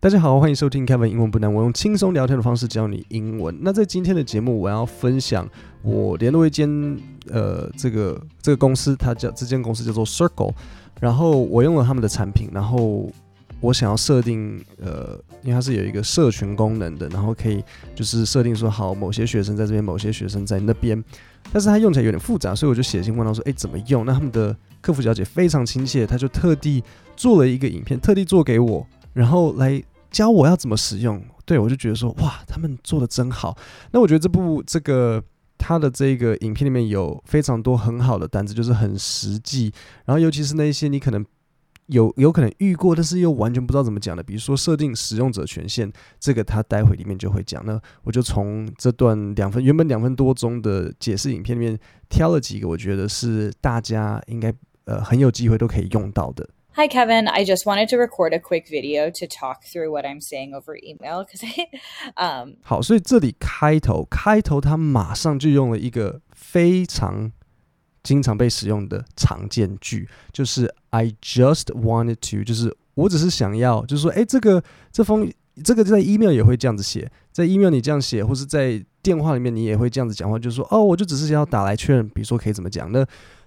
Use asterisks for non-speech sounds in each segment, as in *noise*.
大家好，欢迎收听 Kevin 英文不难，我用轻松聊天的方式教你英文。那在今天的节目，我要分享我联络一间呃，这个这个公司，它叫这间公司叫做 Circle，然后我用了他们的产品，然后我想要设定呃，因为它是有一个社群功能的，然后可以就是设定说好某些学生在这边，某些学生在那边，但是它用起来有点复杂，所以我就写信问他说，哎，怎么用？那他们的客服小姐非常亲切，她就特地做了一个影片，特地做给我。然后来教我要怎么使用，对，我就觉得说哇，他们做的真好。那我觉得这部这个他的这个影片里面有非常多很好的单子，就是很实际。然后尤其是那些你可能有有可能遇过，但是又完全不知道怎么讲的，比如说设定使用者权限，这个他待会里面就会讲。那我就从这段两分原本两分多钟的解释影片里面挑了几个，我觉得是大家应该呃很有机会都可以用到的。Hi, Kevin. I just wanted to record a quick video to talk through what I'm saying over email because I, um. 好，所以这里开头开头，他马上就用了一个非常经常被使用的常见句，就是 I just wanted to，就是我只是想要，就是说，哎，这个这封这个在 email 也会这样子写，在 email 你这样写，或是在电话里面你也会这样子讲话，就是说，哦，我就只是想要打来确认，比如说可以怎么讲呢？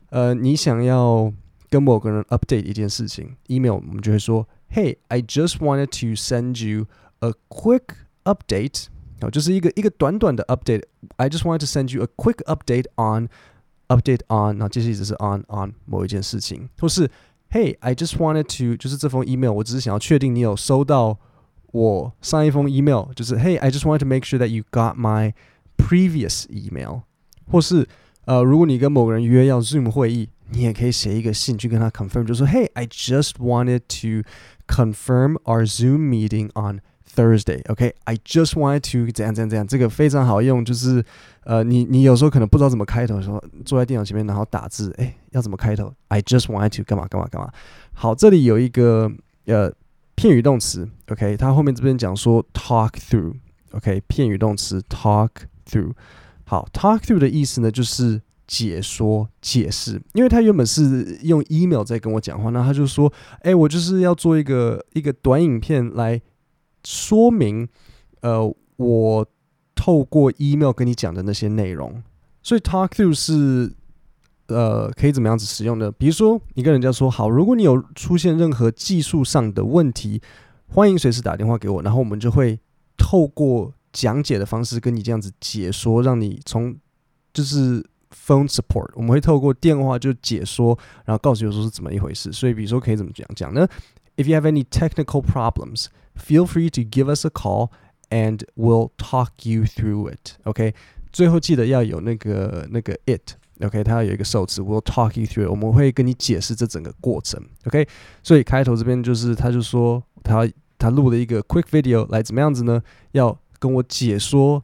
呃，你想要。跟某个人 update 一件事情，email 我们就会说，Hey, I just wanted to send you a quick update，好，就是一个一个短短的 update。I just wanted to send you a quick update on update on，然后接着一直是 on on 某一件事情，或是 Hey, I just wanted to，就是这封 email，我只是想要确定你有收到我上一封 email，就是 Hey, I just wanted to make sure that you got my previous email，或是呃，如果你跟某个人约要 Zoom 会议。 你也可以写一个信去跟他 confirm，就说，Hey, I just wanted to confirm our Zoom meeting on Thursday. OK, I just wanted to 怎样怎样怎样，这个非常好用，就是呃，你你有时候可能不知道怎么开头，说坐在电脑前面然后打字，哎，要怎么开头？I just wanted to 干嘛干嘛干嘛。好，这里有一个呃片语动词，OK，它后面这边讲说 talk through，OK，片语动词 talk through。好，talk through 的意思呢就是。解说解释，因为他原本是用 email 在跟我讲话，那他就说：“哎、我就是要做一个一个短影片来说明，呃，我透过 email 跟你讲的那些内容。所以 talk through 是呃可以怎么样子使用的？比如说，你跟人家说好，如果你有出现任何技术上的问题，欢迎随时打电话给我，然后我们就会透过讲解的方式跟你这样子解说，让你从就是。” Phone support，我们会透过电话就解说，然后告诉你说是怎么一回事。所以，比如说可以怎么讲讲呢？If you have any technical problems, feel free to give us a call, and we'll talk you through it. OK，最后记得要有那个那个 it。OK，它要有一个受词，we'll talk you through it。我们会跟你解释这整个过程。OK，所以开头这边就是他就说他他录了一个 quick video 来怎么样子呢？要跟我解说。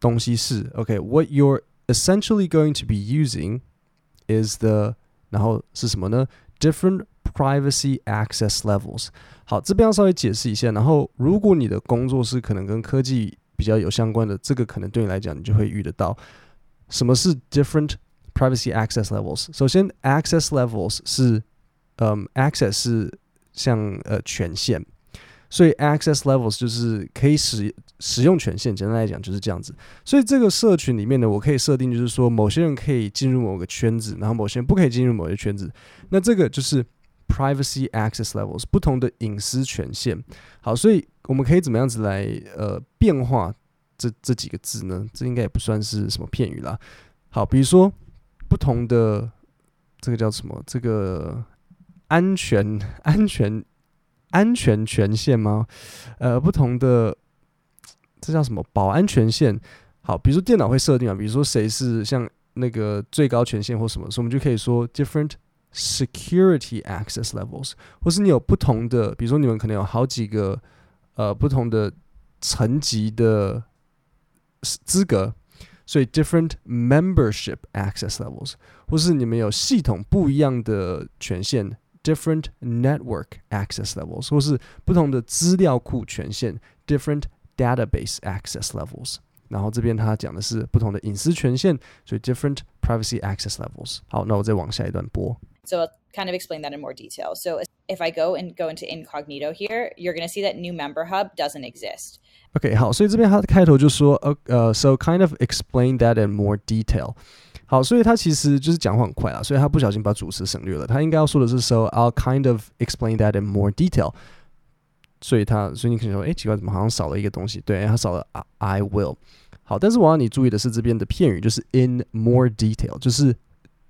东西是 OK，what、okay, you're essentially going to be using is the，然后是什么呢？Different privacy access levels。好，这边要稍微解释一下。然后，如果你的工作是可能跟科技比较有相关的，这个可能对你来讲，你就会遇得到。什么是 different privacy access levels？首先，access levels 是，嗯，access 是像呃权限。 所以 access levels 就是可以使使用权限，简单来讲就是这样子。所以这个社群里面呢，我可以设定就是说，某些人可以进入某个圈子，然后某些人不可以进入某些圈子。那这个就是 privacy access levels 不同的隐私权限。好，所以我们可以怎么样子来呃变化这这几个字呢？这应该也不算是什么片语啦。好，比如说不同的这个叫什么？这个安全安全。安全权限吗？呃，不同的，这叫什么？保安权限。好，比如说电脑会设定啊，比如说谁是像那个最高权限或什么，所以我们就可以说 different security access levels，或是你有不同的，比如说你们可能有好几个呃不同的层级的资格，所以 different membership access levels，或是你们有系统不一样的权限 ，different network access levels，或是不同的资料库权限，different database access levels。然后这边他讲的是不同的隐私权限，所以 different privacy access levels。好，那我再往下一段播。So I'll kind of explain that in more detail. So if I go and go into incognito here, you're going to see that new member hub doesn't exist. OK，好，所以这边他的开头就说，呃呃，so kind of explain that in more detail。 好，所以他其实就是讲话很快啊，所以他不小心把主词省略了。他应该要说的是，so I'll kind of explain that in more detail。所以他，所以你可能说，哎，奇怪，怎么好像少了一个东西？对，他少了 I will。好，但是我要你注意的是这边的片语，就是 in more detail，就是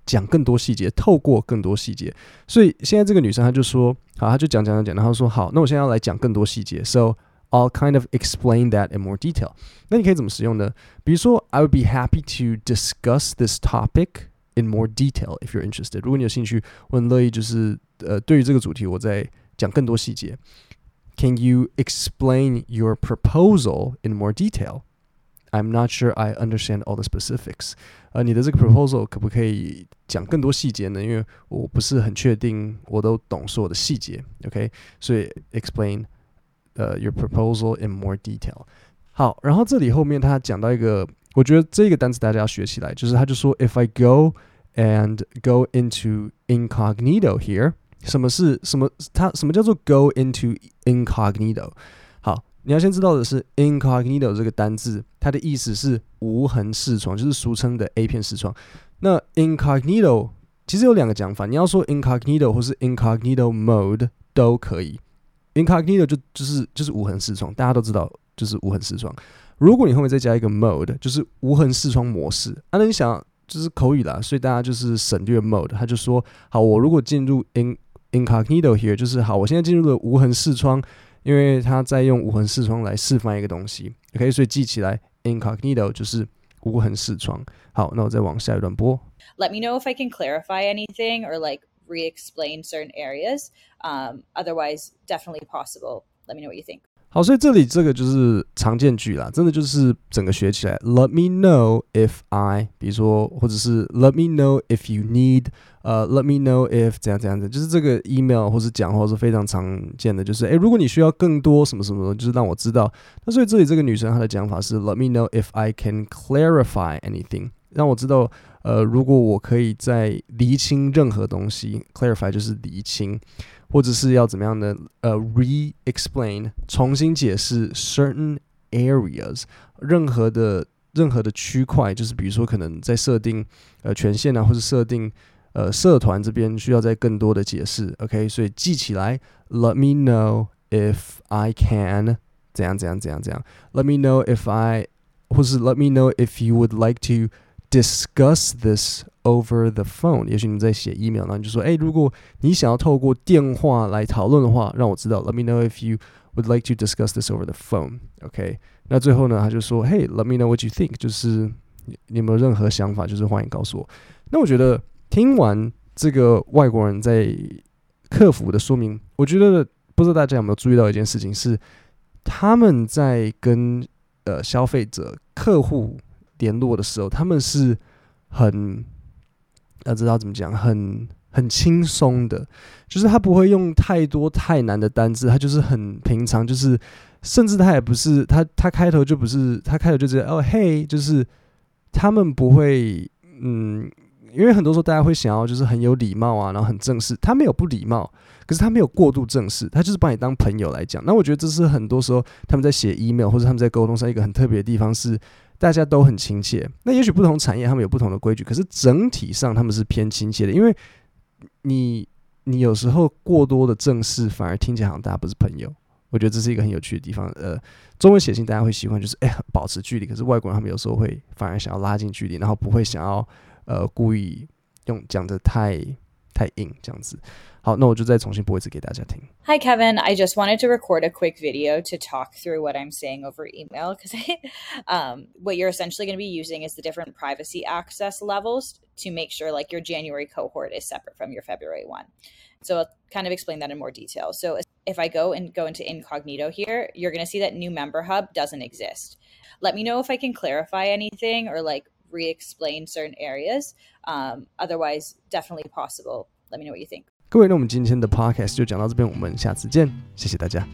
讲更多细节，透过更多细节。所以现在这个女生她就说，好，她就讲讲讲讲，然后说好，那我现在要来讲更多细节，so I'll kind of explain that in more detail。那你可以怎么使用呢？比如说，I would be happy to discuss this topic in more detail if you're interested。如果你有兴趣，我很乐意就是呃，对于这个主题，我再讲更多细节。Can you explain your proposal in more detail？I'm not sure I understand all the specifics。呃，你的这个 proposal 可不可以讲更多细节呢？因为我不是很确定我都懂所有的细节。OK，所以 explain 呃 your proposal in more detail。好，然后这里后面他讲到一个，我觉得这个单词大家要学起来，就是他就说 If I go and go into incognito here，什么是什么？它什么叫做 go into incognito？你要先知道的是，incognito 这个单字，它的意思是无痕视窗，就是俗称的 A 片视窗。那 incognito 其实有两个讲法，你要说 incognito 或是 incognito mode 都可以。 Incognito 就就是就是无痕视窗，大家都知道就是无痕视窗。如果你后面再加一个 mode，就是无痕视窗模式。啊，那你想就是口语啦，所以大家就是省略 mode，他就说好，我如果进入 in incognito here，就是好，我现在进入了无痕视窗。因为他在用无痕视窗来示范一个东西，OK，所以记起来，incognito 就是无痕视窗。好，那我再往下一段播。Let me know if I can clarify anything or like re-explain certain areas. Um, otherwise, definitely possible. Let me know what you think. 好，所以这里这个就是常见句啦，真的就是整个学起来。Let me know if I，比如说，或者是 Let me know if you need，呃，Let me know if 怎样怎样的，就是这个 email 或者讲话是非常常见的，就是诶，如果你需要更多什么什么，就是让我知道。那所以这里这个女生她的讲法是 Let me know if I can clarify anything， 让我知道，呃，如果我可以再厘清任何东西，clarify 就是厘清。或者是要怎么样呢？呃，re-explain 重新解释 certain areas 任何的任何的区块，就是比如说可能在设定呃权限啊，或者设定呃社团这边需要再更多的解释。OK，所以记起来，Let me know if I can 怎样怎样怎样怎样。Let me know if I 或是 Let me know if you would like to discuss this。Over the phone，也许你在写 email，然后你就说，哎，如果你想要透过电话来讨论的话，让我知道。Let me know if you would like to discuss this over the phone。OK，那最后呢，他就说，Hey，let me know what you think，就是你有没有任何想法，就是欢迎告诉我。那我觉得听完这个外国人在客服的说明，我觉得不知道大家有没有注意到一件事情是，他们在跟呃消费者客户联络的时候，他们是很。要知道怎么讲，很很轻松的，就是他不会用太多太难的单字，他就是很平常，就是甚至他也不是他他开头就不是他开头就直接哦嘿，就是他们不会嗯，因为很多时候大家会想要就是很有礼貌啊，然后很正式，他没有不礼貌，可是他没有过度正式，他就是把你当朋友来讲。那我觉得这是很多时候他们在写 email 或者他们在沟通上一个很特别的地方是。大家都很亲切，那也许不同产业他们有不同的规矩，可是整体上他们是偏亲切的。因为你你有时候过多的正式，反而听起来好像大家不是朋友。我觉得这是一个很有趣的地方。呃，中文写信大家会习惯就是哎保持距离，可是外国人他们有时候会反而想要拉近距离，然后不会想要呃故意用讲得太太硬这样子。好，那我就再重新播一次给大家听。Hi, Kevin. I just wanted to record a quick video to talk through what I'm saying over email because *laughs* um, what you're essentially going to be using is the different privacy access levels to make sure like your January cohort is separate from your February one. So I'll kind of explain that in more detail. So if I go and go into incognito here, you're going to see that new member hub doesn't exist. Let me know if I can clarify anything or like re explain certain areas. Um, otherwise, definitely possible. Let me know what you think. 各位，那我们今天的 podcast 就讲到这边，我们下次见，谢谢大家。